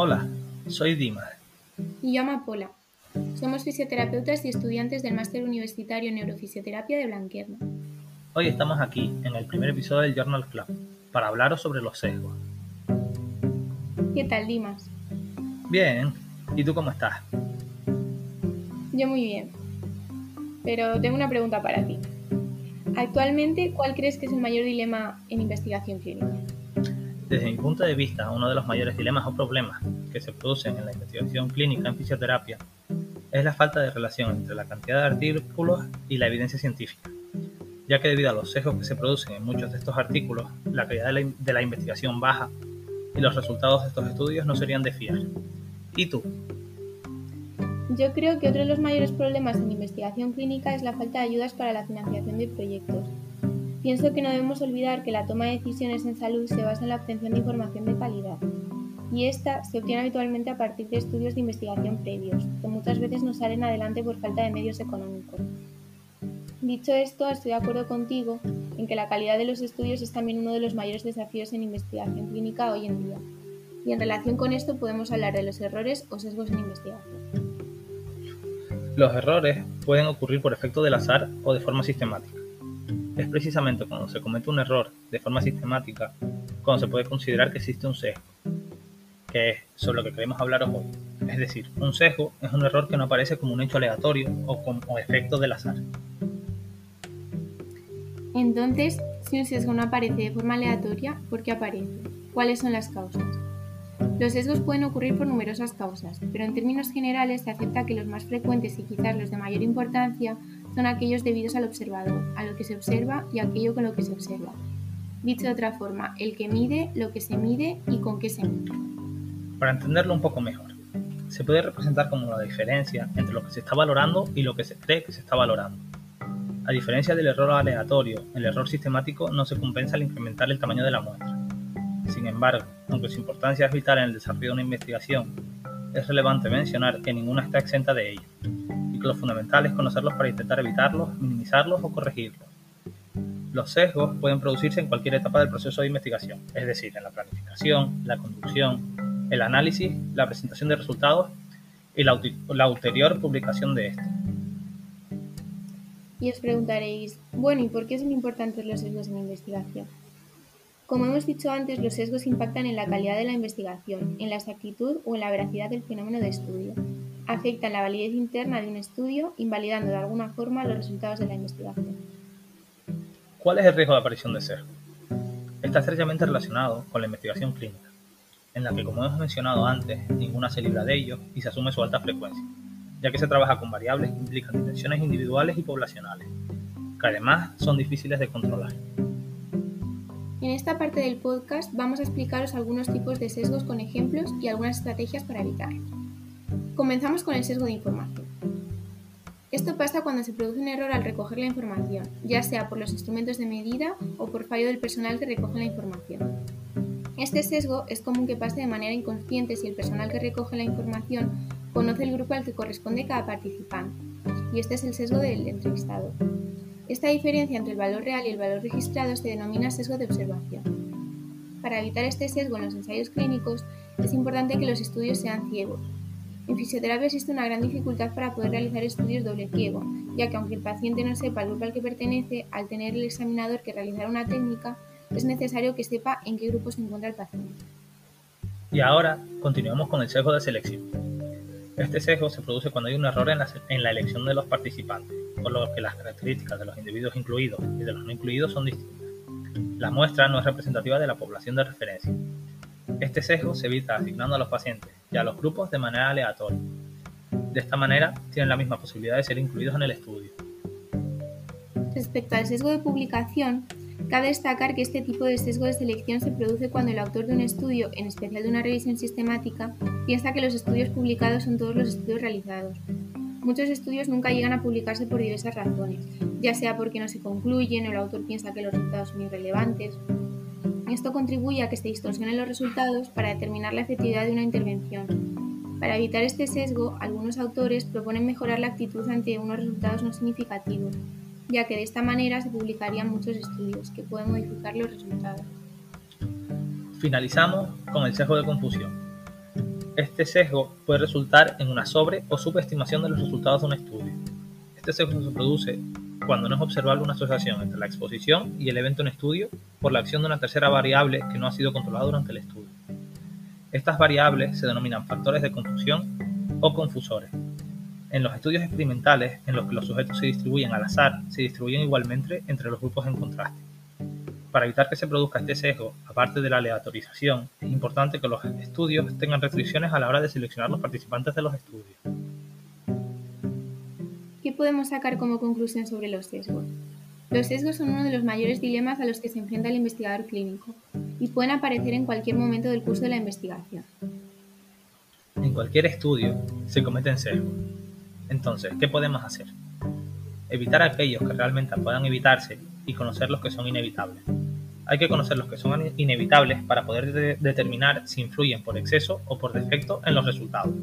Hola, soy Dimas. Y yo Amapola. Somos fisioterapeutas y estudiantes del Máster Universitario en Neurofisioterapia de Blanquerna. Hoy estamos aquí, en el primer episodio del Journal Club, para hablaros sobre los sesgos. ¿Qué tal, Dimas? Bien, ¿y tú cómo estás? Yo muy bien. Pero tengo una pregunta para ti. Actualmente, ¿cuál crees que es el mayor dilema en investigación clínica? Desde mi punto de vista, uno de los mayores dilemas o problemas que se producen en la investigación clínica en fisioterapia es la falta de relación entre la cantidad de artículos y la evidencia científica, ya que debido a los sesgos que se producen en muchos de estos artículos, la calidad de la, investigación baja y los resultados de estos estudios no serían de fiar. ¿Y tú? Yo creo que otro de los mayores problemas en investigación clínica es la falta de ayudas para la financiación de proyectos. Pienso que no debemos olvidar que la toma de decisiones en salud se basa en la obtención de información de calidad, y esta se obtiene habitualmente a partir de estudios de investigación previos, que muchas veces no salen adelante por falta de medios económicos. Dicho esto, estoy de acuerdo contigo en que la calidad de los estudios es también uno de los mayores desafíos en investigación clínica hoy en día. Y en relación con esto podemos hablar de los errores o sesgos en investigación. Los errores pueden ocurrir por efecto del azar o de forma sistemática. Es precisamente cuando se comete un error de forma sistemática cuando se puede considerar que existe un sesgo, que es sobre lo que queremos hablar hoy. Es decir, un sesgo es un error que no aparece como un hecho aleatorio o como efecto del azar. Entonces, si un sesgo no aparece de forma aleatoria, ¿por qué aparece? ¿Cuáles son las causas? Los sesgos pueden ocurrir por numerosas causas, pero en términos generales se acepta que los más frecuentes y quizás los de mayor importancia son aquellos debidos al observador, a lo que se observa y aquello con lo que se observa. Dicho de otra forma, el que mide, lo que se mide y con qué se mide. Para entenderlo un poco mejor, se puede representar como la diferencia entre lo que se está valorando y lo que se cree que se está valorando. A diferencia del error aleatorio, el error sistemático no se compensa al incrementar el tamaño de la muestra. Sin embargo, aunque su importancia es vital en el desarrollo de una investigación, es relevante mencionar que ninguna está exenta de ello, y que lo fundamental es conocerlos para intentar evitarlos, minimizarlos o corregirlos. Los sesgos pueden producirse en cualquier etapa del proceso de investigación, es decir, en la planificación, la conducción, el análisis, la presentación de resultados y la, la ulterior publicación de estos. Y os preguntaréis, bueno, ¿y por qué son importantes los sesgos en la investigación? Como hemos dicho antes, los sesgos impactan en la calidad de la investigación, en la exactitud o en la veracidad del fenómeno de estudio. Afectan la validez interna de un estudio, invalidando de alguna forma los resultados de la investigación. ¿Cuál es el riesgo de aparición de sesgos? Está estrechamente relacionado con la investigación clínica, en la que, como hemos mencionado antes, ninguna se libra de ello y se asume su alta frecuencia, ya que se trabaja con variables que implican dimensiones individuales y poblacionales, que además son difíciles de controlar. En esta parte del podcast vamos a explicaros algunos tipos de sesgos con ejemplos y algunas estrategias para evitarlos. Comenzamos con el sesgo de información. Esto pasa cuando se produce un error al recoger la información, ya sea por los instrumentos de medida o por fallo del personal que recoge la información. Este sesgo es común que pase de manera inconsciente si el personal que recoge la información conoce el grupo al que corresponde cada participante, y este es el sesgo del entrevistado. Esta diferencia entre el valor real y el valor registrado se denomina sesgo de observación. Para evitar este sesgo en los ensayos clínicos, es importante que los estudios sean ciegos. En fisioterapia existe una gran dificultad para poder realizar estudios doble ciego, ya que aunque el paciente no sepa el grupo al que pertenece, al tener el examinador que realizar una técnica, es necesario que sepa en qué grupo se encuentra el paciente. Y ahora continuamos con el sesgo de selección. Este sesgo se produce cuando hay un error en la, elección de los participantes, por lo que las características de los individuos incluidos y de los no incluidos son distintas. La muestra no es representativa de la población de referencia. Este sesgo se evita asignando a los pacientes y a los grupos de manera aleatoria. De esta manera, tienen la misma posibilidad de ser incluidos en el estudio. Respecto al sesgo de publicación, Cabe destacar que este tipo de sesgo de selección se produce cuando el autor de un estudio, en especial de una revisión sistemática, piensa que los estudios publicados son todos los estudios realizados. Muchos estudios nunca llegan a publicarse por diversas razones, ya sea porque no se concluyen o el autor piensa que los resultados son irrelevantes. Esto contribuye a que se distorsionen los resultados para determinar la efectividad de una intervención. Para evitar este sesgo, algunos autores proponen mejorar la actitud ante unos resultados no significativos, ya que de esta manera se publicarían muchos estudios que pueden modificar los resultados. Finalizamos con el sesgo de confusión. Este sesgo puede resultar en una sobre o subestimación de los resultados de un estudio. Este sesgo se produce cuando no es observable una asociación entre la exposición y el evento en estudio por la acción de una tercera variable que no ha sido controlada durante el estudio. Estas variables se denominan factores de confusión o confusores. En los estudios experimentales, en los que los sujetos se distribuyen al azar, se distribuyen igualmente entre los grupos en contraste. Para evitar que se produzca este sesgo, aparte de la aleatorización, es importante que los estudios tengan restricciones a la hora de seleccionar los participantes de los estudios. ¿Qué podemos sacar como conclusión sobre los sesgos? Los sesgos son uno de los mayores dilemas a los que se enfrenta el investigador clínico y pueden aparecer en cualquier momento del curso de la investigación. En cualquier estudio se cometen sesgos. Entonces, ¿qué podemos hacer? Evitar aquellos que realmente puedan evitarse y conocer los que son inevitables. Hay que conocer los que son inevitables para poder determinar si influyen por exceso o por defecto en los resultados,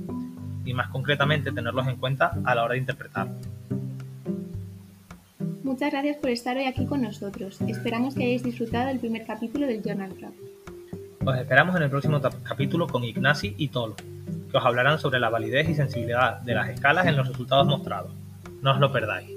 y más concretamente tenerlos en cuenta a la hora de interpretarlos. Muchas gracias por estar hoy aquí con nosotros. Esperamos que hayáis disfrutado del primer capítulo del Journal Club. Os esperamos en el próximo capítulo con Ignasi y Tolo, que os hablarán sobre la validez y sensibilidad de las escalas en los resultados mostrados. No os lo perdáis.